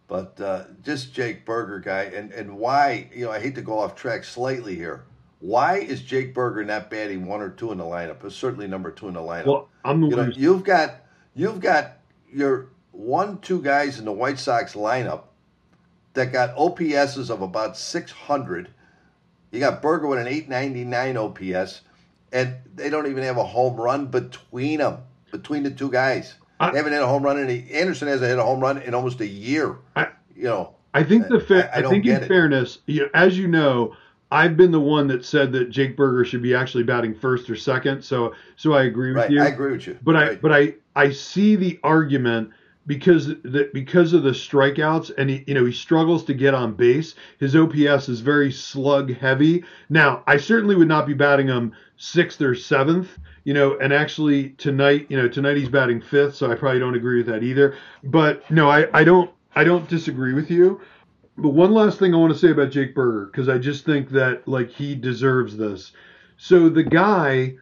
Speaker 4: But uh, just Jake Burger, guy, and and why you know I hate to go off track slightly here. Why is Jake Burger not batting one or two in the lineup? It's certainly number two in the lineup.
Speaker 3: Well, I'm
Speaker 4: you know, you've got you've got you're one, two guys in the White Sox lineup that got OPSs of about 600. You got Burger with an 899 OPS, and they don't even have a home run between them, between the two guys. I, they haven't hit a home run in a, Anderson hasn't hit a home run in almost a year. I, you know,
Speaker 3: I think the fa- I, I, I think in it. fairness, you know, as you know, I've been the one that said that Jake Burger should be actually batting first or second. So so I agree with
Speaker 4: right,
Speaker 3: you.
Speaker 4: I agree with you.
Speaker 3: But right. I but I I see the argument because that because of the strikeouts and he you know he struggles to get on base. His OPS is very slug heavy. Now I certainly would not be batting him sixth or seventh. You know, and actually tonight, you know, tonight he's batting fifth, so I probably don't agree with that either. But no, I, I don't I don't disagree with you. But one last thing I want to say about Jake Burger, because I just think that like he deserves this. So the guy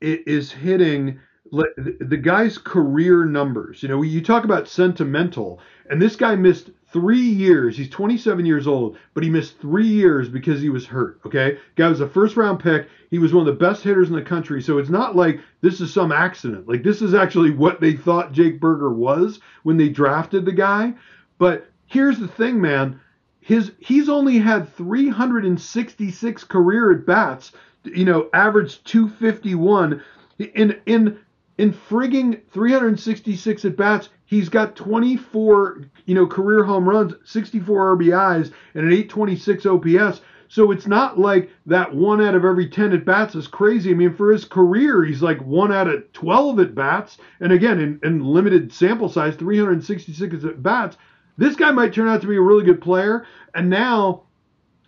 Speaker 3: is hitting the guy's career numbers. You know, you talk about sentimental, and this guy missed three years. He's 27 years old, but he missed three years because he was hurt. Okay, guy was a first round pick. He was one of the best hitters in the country. So it's not like this is some accident. Like this is actually what they thought Jake Burger was when they drafted the guy. But here's the thing, man. His he's only had 366 career at bats. You know, average 251 in in in frigging 366 at bats, he's got 24, you know, career home runs, 64 RBIs, and an 826 OPS. So it's not like that one out of every 10 at bats is crazy. I mean, for his career, he's like one out of 12 at bats. And again, in, in limited sample size, 366 at bats. This guy might turn out to be a really good player. And now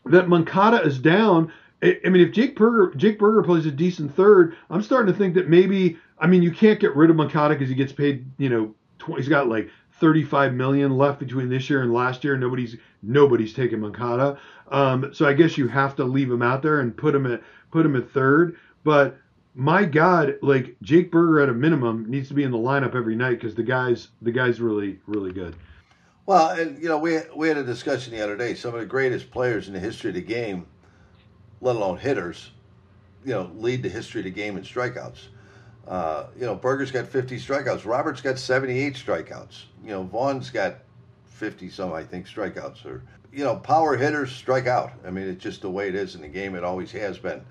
Speaker 3: that Moncada is down, I mean, if Jake Burger Jake Burger plays a decent third, I'm starting to think that maybe I mean, you can't get rid of Moncada because he gets paid. You know, tw- he's got like 35 million left between this year and last year. Nobody's nobody's taking Moncada. Um, so I guess you have to leave him out there and put him at put him at third. But my God, like Jake Burger at a minimum needs to be in the lineup every night because the guy's the guy's really really good.
Speaker 4: Well, and you know, we we had a discussion the other day. Some of the greatest players in the history of the game, let alone hitters, you know, lead the history of the game in strikeouts. Uh, you know, Burger's got 50 strikeouts. Roberts got 78 strikeouts. You know, Vaughn's got 50 some, I think, strikeouts. Or you know, power hitters strike out. I mean, it's just the way it is in the game. It always has been.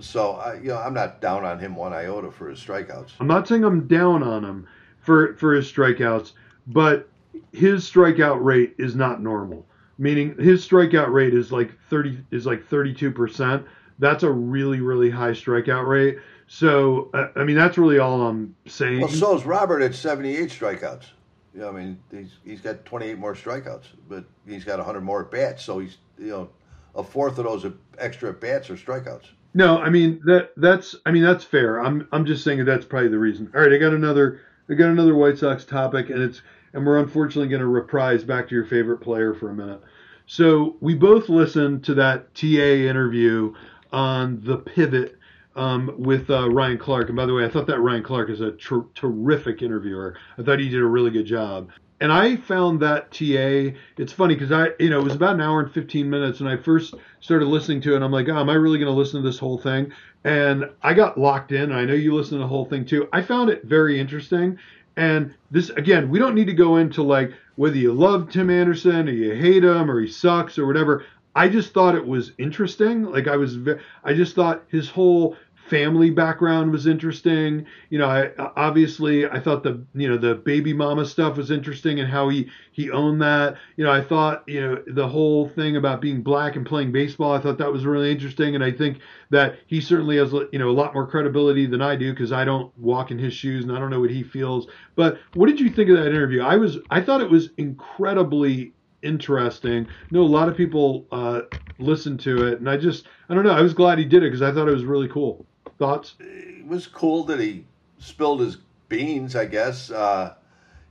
Speaker 4: So, I, you know, I'm not down on him one iota for his strikeouts.
Speaker 3: I'm not saying I'm down on him for for his strikeouts, but his strikeout rate is not normal. Meaning, his strikeout rate is like 30 is like 32 percent. That's a really really high strikeout rate. So uh, I mean, that's really all I'm saying.
Speaker 4: Well, so is Robert at 78 strikeouts. Yeah, I mean, he's he's got 28 more strikeouts, but he's got 100 more at bats. So he's you know a fourth of those extra at bats are strikeouts.
Speaker 3: No, I mean that that's I mean that's fair. I'm I'm just saying that that's probably the reason. All right, I got another I got another White Sox topic, and it's and we're unfortunately going to reprise back to your favorite player for a minute. So we both listened to that TA interview on the pivot um, with uh, Ryan Clark. And by the way, I thought that Ryan Clark is a ter- terrific interviewer. I thought he did a really good job. And I found that TA. It's funny because I, you know, it was about an hour and 15 minutes, and I first started listening to it. and I'm like, oh, am I really going to listen to this whole thing? And I got locked in. I know you listen to the whole thing too. I found it very interesting. And this, again, we don't need to go into like whether you love Tim Anderson or you hate him or he sucks or whatever. I just thought it was interesting. Like I was, I just thought his whole family background was interesting. You know, I obviously I thought the you know the baby mama stuff was interesting and how he he owned that. You know, I thought you know the whole thing about being black and playing baseball. I thought that was really interesting, and I think that he certainly has you know a lot more credibility than I do because I don't walk in his shoes and I don't know what he feels. But what did you think of that interview? I was I thought it was incredibly interesting. I know a lot of people uh, listened to it, and I just I don't know. I was glad he did it because I thought it was really cool. Thoughts?
Speaker 4: It was cool that he spilled his beans, I guess. Uh,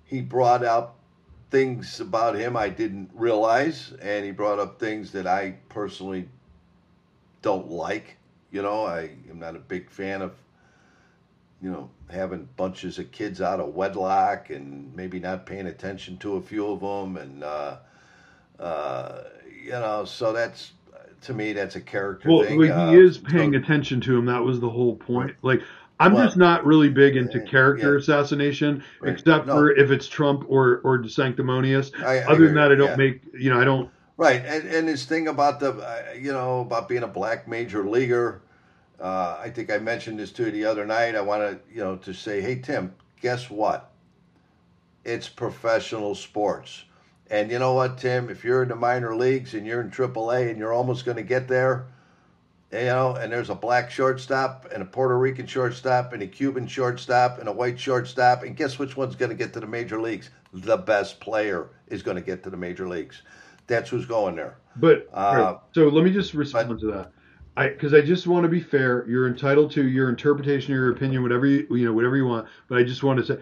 Speaker 4: he brought up things about him I didn't realize, and he brought up things that I personally don't like. You know, I am not a big fan of, you know, having bunches of kids out of wedlock and maybe not paying attention to a few of them. And, uh, uh, you know, so that's to me, that's a character
Speaker 3: well,
Speaker 4: thing.
Speaker 3: Well, he uh, is paying so, attention to him. That was the whole point. Like, I'm
Speaker 4: Well,
Speaker 3: just not really big into character
Speaker 4: yeah.
Speaker 3: assassination,
Speaker 4: Right.
Speaker 3: except
Speaker 4: No.
Speaker 3: for if it's Trump or or sanctimonious.
Speaker 4: I- I
Speaker 3: Other than that, I don't
Speaker 4: yeah.
Speaker 3: make you know I don't.
Speaker 4: Right, and and this thing about the uh, you know about being a black major leaguer, uh, I think I mentioned this to you the other night. I want to you know to say, hey Tim, guess what? It's professional sports, and you know what, Tim? If you're in the minor leagues and you're in AAA and you're almost going to get there, you know, and there's a black shortstop and a Puerto Rican shortstop and a Cuban shortstop and a white shortstop, and guess which one's going to get to the major leagues? The best player is going to get to the major leagues. That's who's going there.
Speaker 3: But
Speaker 4: Uh,
Speaker 3: right, so let me just respond to that. I because I just want to be fair. You're entitled to your interpretation, your opinion, whatever you you know, whatever you want. But I just want to say,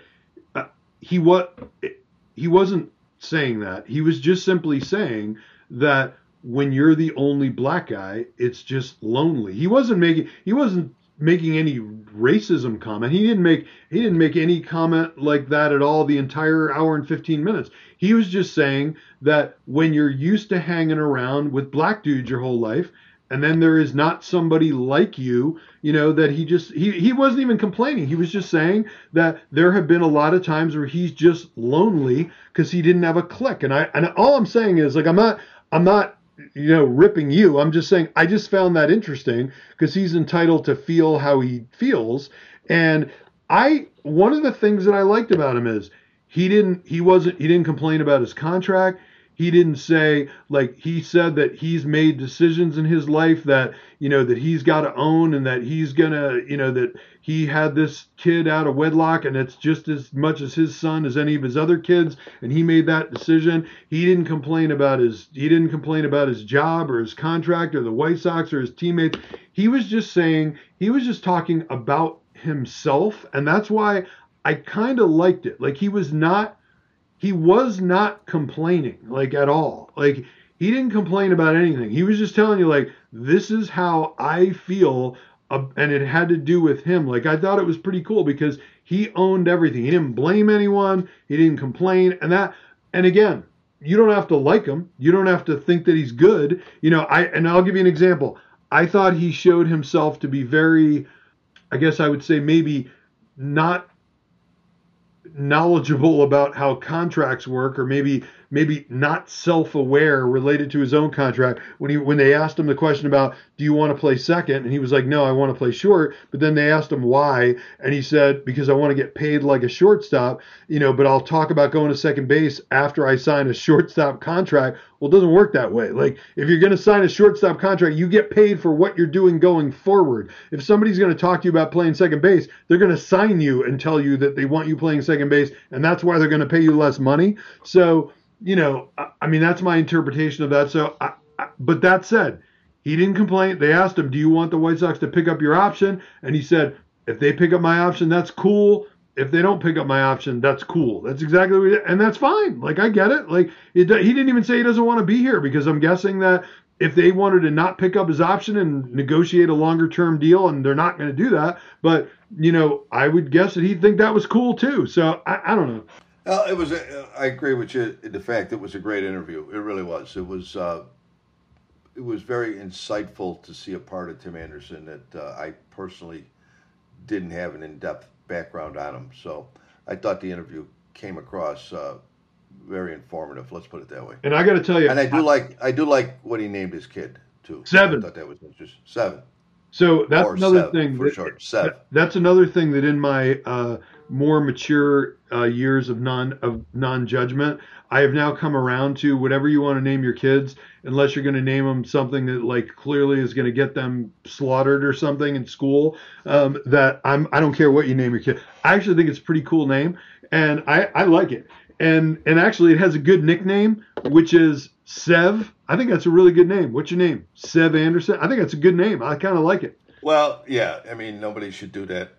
Speaker 3: uh, he what he wasn't saying that. He was just simply saying that when you're the only black guy, it's just lonely. He wasn't making he wasn't making any racism comment. He didn't make he didn't make any comment like that at all the entire hour and 15 minutes. He was just saying that when you're used to hanging around with black dudes your whole life and then there is not somebody like you, you know, that he just he he wasn't even complaining. He was just saying that there have been a lot of times where he's just lonely because he didn't have a click. And I and all I'm saying is like I'm not I'm not you know ripping you. I'm just saying I just found that interesting because he's entitled to feel how he feels. And I one of the things that I liked about him is he didn't he wasn't he didn't complain about his contract he didn't say like he said that he's made decisions in his life that you know that he's got to own and that he's gonna you know that he had this kid out of wedlock and it's just as much as his son as any of his other kids and he made that decision. He didn't complain about his he didn't complain about his job or his contract or the white sox or his teammates. He was just saying he was just talking about himself and that's why i kind of liked it. Like he was not he was not complaining like at all. Like he didn't complain about anything. He was just telling you like this is how i feel uh, and it had to do with him. Like i thought it was pretty cool because he owned everything. He didn't blame anyone. He didn't complain. And that and again you don't have to like him. You don't have to think that he's good. You know i and i'll give you an example. I thought he showed himself to be very i guess i would say maybe not knowledgeable about how contracts work or maybe maybe not self-aware related to his own contract when he when they asked him the question about do you want to play second? And he was like no I want to play short. But then they asked him why and he said because I want to get paid like a shortstop you know but I'll talk about going to second base after I sign a shortstop contract. Well it doesn't work that way. Like if you're going to sign a shortstop contract you get paid for what you're doing going forward. If somebody's going to talk to you about playing second base they're going to sign you and tell you that they want you playing second base and that's why they're going to pay you less money. So you know I, I mean that's my interpretation of that. So I, I, but that said he didn't complain. They asked him do you want the white sox to pick up your option? And he said if they pick up my option that's cool. If they don't pick up my option that's cool. That's exactly what and that's fine. Like i get it. Like it, he didn't even say he doesn't want to be here because i'm guessing that if they wanted to not pick up his option and negotiate a longer term deal and they're not going to do that but you know i would guess that he'd think that was cool too. So i, I don't know
Speaker 4: Well, it was. A, I agree with you. in The fact it was a great interview. It really was. It was. Uh, it was very insightful to see a part of Tim Anderson that uh, I personally didn't have an in-depth background on him. So I thought the interview came across uh, very informative. Let's put it that way.
Speaker 3: and i got to tell you
Speaker 4: And I do like. I do like what he named his kid too.
Speaker 3: Seven.
Speaker 4: I thought that was interesting. Seven.
Speaker 3: So that's
Speaker 4: or
Speaker 3: another thing.
Speaker 4: for
Speaker 3: that-
Speaker 4: short. Sev.
Speaker 3: that- that's another thing that in my uh, more mature uh, years of non of non judgment, I have now come around to whatever you want to name your kids, unless you're going to name them something that like clearly is going to get them slaughtered or something in school. Um, that I'm I don't care what you name your kid. I actually think it's a pretty cool name, and I I like it. And and actually it has a good nickname, which is Sev. I think that's a really good name. What's your name? Sev Anderson. I think that's a good name. I kind of like it.
Speaker 4: Well, yeah. I mean, nobody should do that.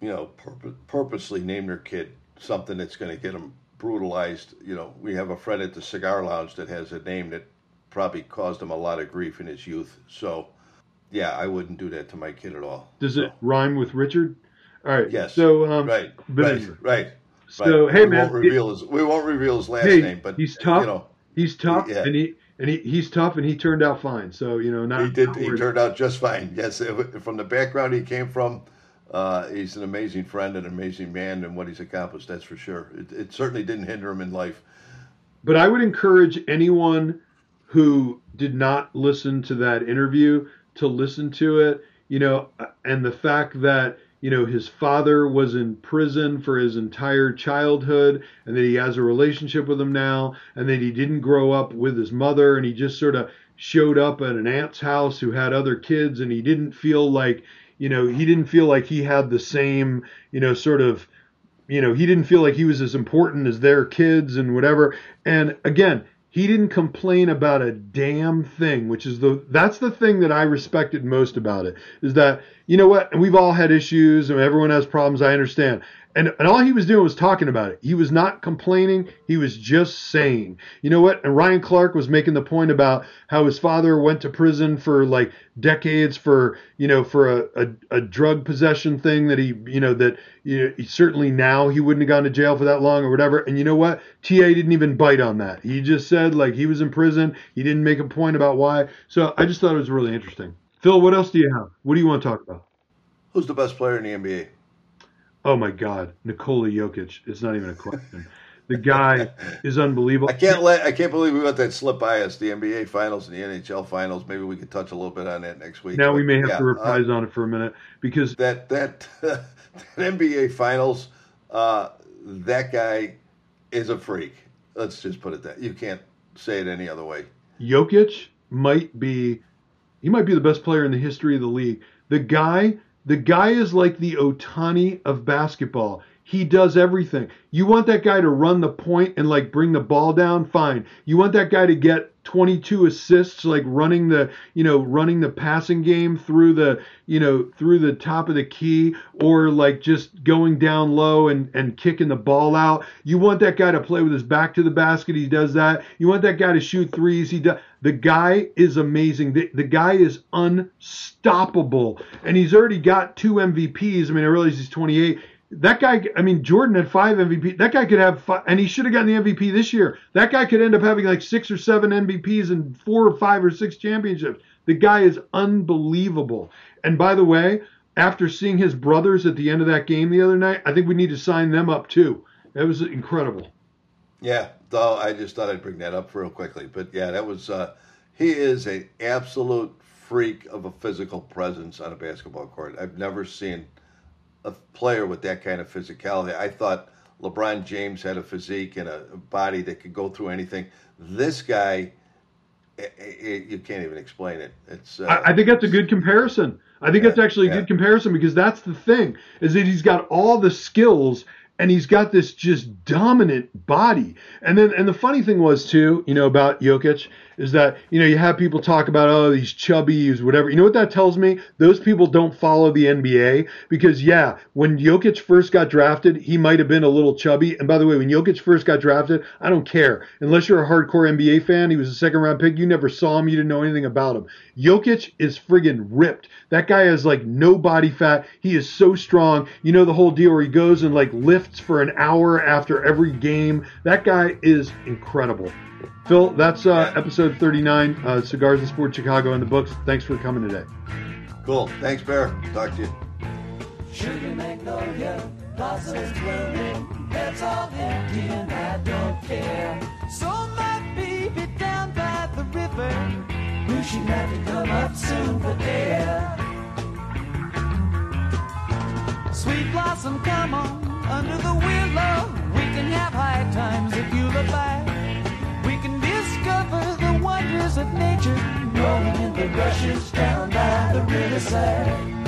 Speaker 4: You know, purpo- purposely name their kid something that's going to get them brutalized. You know, we have a friend at the cigar lounge that has a name that probably caused him a lot of grief in his youth. So, yeah, I wouldn't do that to my kid at all.
Speaker 3: Does
Speaker 4: So,
Speaker 3: it rhyme with Richard? All right.
Speaker 4: Yes.
Speaker 3: So um,
Speaker 4: Right. right. Right.
Speaker 3: So
Speaker 4: right.
Speaker 3: hey
Speaker 4: we
Speaker 3: man,
Speaker 4: won't reveal his we won't reveal his last
Speaker 3: Hey,
Speaker 4: name, but
Speaker 3: he's tough.
Speaker 4: You know,
Speaker 3: he's tough,
Speaker 4: Yeah.
Speaker 3: and he and he, he's tough, and he turned out fine. So you know, not
Speaker 4: he did.
Speaker 3: not
Speaker 4: He turned out just fine. Yes, it, from the background he came from, uh, he's an amazing friend and an amazing man, and what he's accomplished, that's for sure. It, it certainly didn't hinder him in life.
Speaker 3: But I would encourage anyone who did not listen to that interview to listen to it. You know, and the fact that you know his father was in prison for his entire childhood and that he has a relationship with him now and that he didn't grow up with his mother and he just sort of showed up at an aunt's house who had other kids and he didn't feel like you know he didn't feel like he had the same you know sort of you know he didn't feel like he was as important as their kids and whatever. And again he didn't complain about a damn thing which is the that's the thing that i respected most about it is that you know what and we've all had issues and everyone has problems i understand and, and all he was doing was talking about it. He was not complaining. He was just saying, you know what? And Ryan Clark was making the point about how his father went to prison for like decades for, you know, for a, a, a drug possession thing that he, you know, that you know, certainly now he wouldn't have gone to jail for that long or whatever. And you know what? TA didn't even bite on that. He just said like he was in prison. He didn't make a point about why. So I just thought it was really interesting. Phil, what else do you have? What do you want to talk about?
Speaker 4: Who's the best player in the NBA?
Speaker 3: Oh my God, Nikola Jokic. It's not even a question. The guy is unbelievable.
Speaker 4: I can't let I can't believe we let that slip by us. The NBA Finals and the NHL Finals. Maybe we could touch a little bit on that next week.
Speaker 3: Now but, we may have yeah, to reprise uh, on it for a minute because
Speaker 4: that that, [LAUGHS] that NBA Finals. Uh, that guy is a freak. Let's just put it that you can't say it any other way.
Speaker 3: Jokic might be he might be the best player in the history of the league. The guy the guy is like the Ohtani of basketball. He does everything. You want that guy to run the point and like bring the ball down, fine. You want that guy to get 22 assists like running the, you know, running the passing game through the, you know, through the top of the key or like just going down low and and kicking the ball out. You want that guy to play with his back to the basket, he does that. You want that guy to shoot threes, he does the guy is amazing. The, the guy is unstoppable. And he's already got two MVPs. I mean, I realize he's 28 that guy, I mean, Jordan had five MVP. That guy could have, five, and he should have gotten the MVP this year. That guy could end up having like six or seven MVPs and four or five or six championships. The guy is unbelievable. And by the way, after seeing his brothers at the end of that game the other night, I think we need to sign them up too. That was incredible.
Speaker 4: Yeah, though I just thought I'd bring that up real quickly. But yeah, that was, uh, he is an absolute freak of a physical presence on a basketball court. I've never seen a player with that kind of physicality. I thought LeBron James had a physique and a body that could go through anything. This guy, it, eh, it, eh, you can't even explain it. It's.
Speaker 3: Uh, I, I, think that's a good comparison. I think yeah, that's actually a yeah. good comparison because that's the thing is that he's got all the skills and he's got this just dominant body. And then and the funny thing was too, you know, about Jokic is that you know you have people talk about oh these chubbies whatever. You know what that tells me? Those people don't follow the NBA because yeah, when Jokic first got drafted, he might have been a little chubby. And by the way, when Jokic first got drafted, I don't care unless you're a hardcore NBA fan. He was a second round pick. You never saw him. You didn't know anything about him. Jokic is friggin' ripped. That guy has like no body fat. He is so strong. You know the whole deal where he goes and like lifts for an hour after every game. That guy is incredible. Phil, that's uh, episode 39, uh, Cigars and Sports Chicago in the books. Thanks for coming today.
Speaker 4: Cool. Thanks, Bear. Talk to you.
Speaker 5: Sugar magnolia, blossoms blooming, that's all empty and I don't care. So my baby down by the river, wishing that to come up soon for air. Sweet blossom, come on, under the willow. We can have high times if you look back. We can discover the wonders of nature, rolling in the rushes down by the riverside.